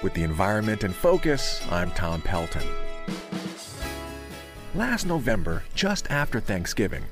With the environment in focus, I'm Tom Pelton. Last November, just after Thanksgiving,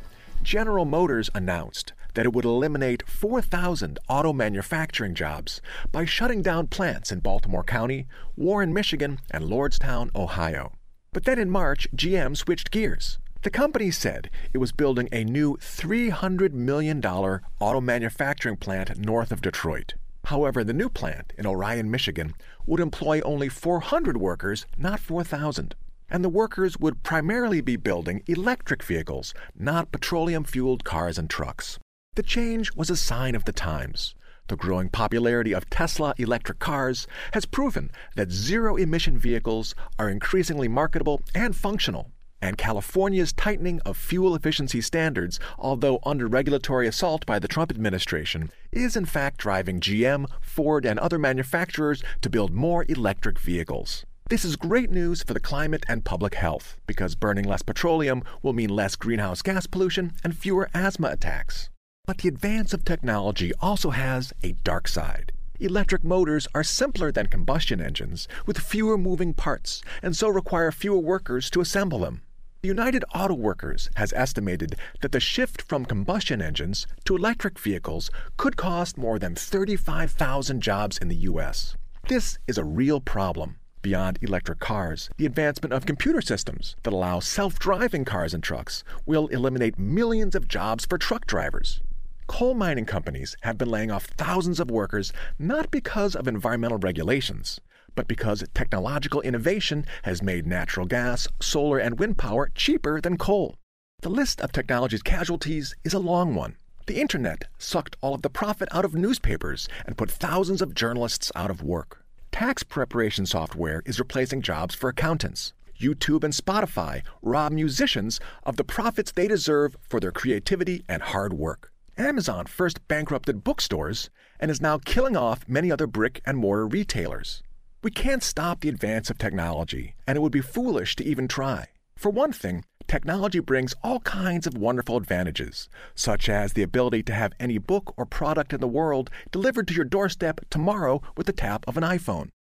General Motors announced that it would eliminate 4,000 auto manufacturing jobs by shutting down plants in Baltimore County, Warren, Michigan, and Lordstown, Ohio. But then in March, GM switched gears. The company said it was building a new $300 million auto manufacturing plant north of Detroit. However, the new plant in Orion, Michigan would employ only 400 workers, not 4,000 and the workers would primarily be building electric vehicles, not petroleum fueled cars and trucks. The change was a sign of the times. The growing popularity of Tesla electric cars has proven that zero emission vehicles are increasingly marketable and functional. And California's tightening of fuel efficiency standards, although under regulatory assault by the Trump administration, is in fact driving GM, Ford, and other manufacturers to build more electric vehicles. This is great news for the climate and public health because burning less petroleum will mean less greenhouse gas pollution and fewer asthma attacks. But the advance of technology also has a dark side. Electric motors are simpler than combustion engines with fewer moving parts and so require fewer workers to assemble them. United Auto Workers has estimated that the shift from combustion engines to electric vehicles could cost more than 35,000 jobs in the U.S. This is a real problem beyond electric cars. The advancement of computer systems that allow self driving cars and trucks will eliminate millions of jobs for truck drivers. Coal mining companies have been laying off thousands of workers not because of environmental regulations, but because technological innovation has made natural gas, solar, and wind power cheaper than coal. The list of technology's casualties is a long one. The internet sucked all of the profit out of newspapers and put thousands of journalists out of work. Tax preparation software is replacing jobs for accountants. YouTube and Spotify rob musicians of the profits they deserve for their creativity and hard work. Amazon first bankrupted bookstores and is now killing off many other brick and mortar retailers. We can't stop the advance of technology, and it would be foolish to even try. For one thing, technology brings all kinds of wonderful advantages, such as the ability to have any book or product in the world delivered to your doorstep tomorrow with the tap of an iPhone.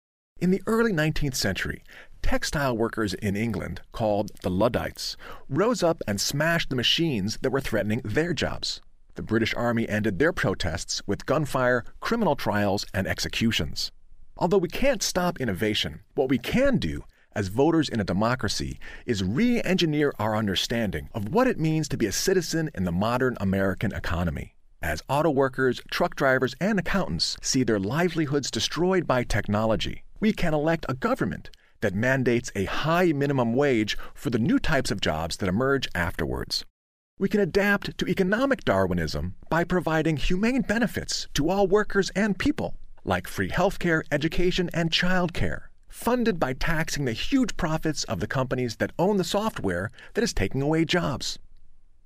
In the early 19th century, textile workers in England, called the Luddites, rose up and smashed the machines that were threatening their jobs. The British Army ended their protests with gunfire, criminal trials, and executions. Although we can't stop innovation, what we can do as voters in a democracy is re engineer our understanding of what it means to be a citizen in the modern American economy. As auto workers, truck drivers, and accountants see their livelihoods destroyed by technology, we can elect a government that mandates a high minimum wage for the new types of jobs that emerge afterwards. We can adapt to economic Darwinism by providing humane benefits to all workers and people, like free healthcare, education, and childcare, funded by taxing the huge profits of the companies that own the software that is taking away jobs.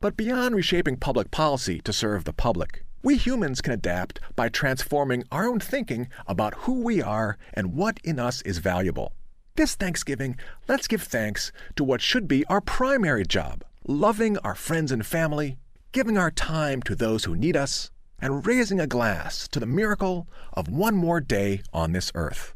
But beyond reshaping public policy to serve the public, we humans can adapt by transforming our own thinking about who we are and what in us is valuable. This Thanksgiving, let's give thanks to what should be our primary job loving our friends and family, giving our time to those who need us, and raising a glass to the miracle of one more day on this earth.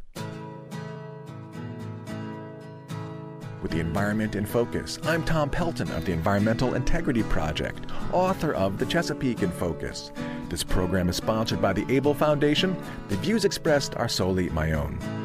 with the environment in focus. I'm Tom Pelton of the Environmental Integrity Project, author of The Chesapeake in Focus. This program is sponsored by the Abell Foundation. The views expressed are solely my own.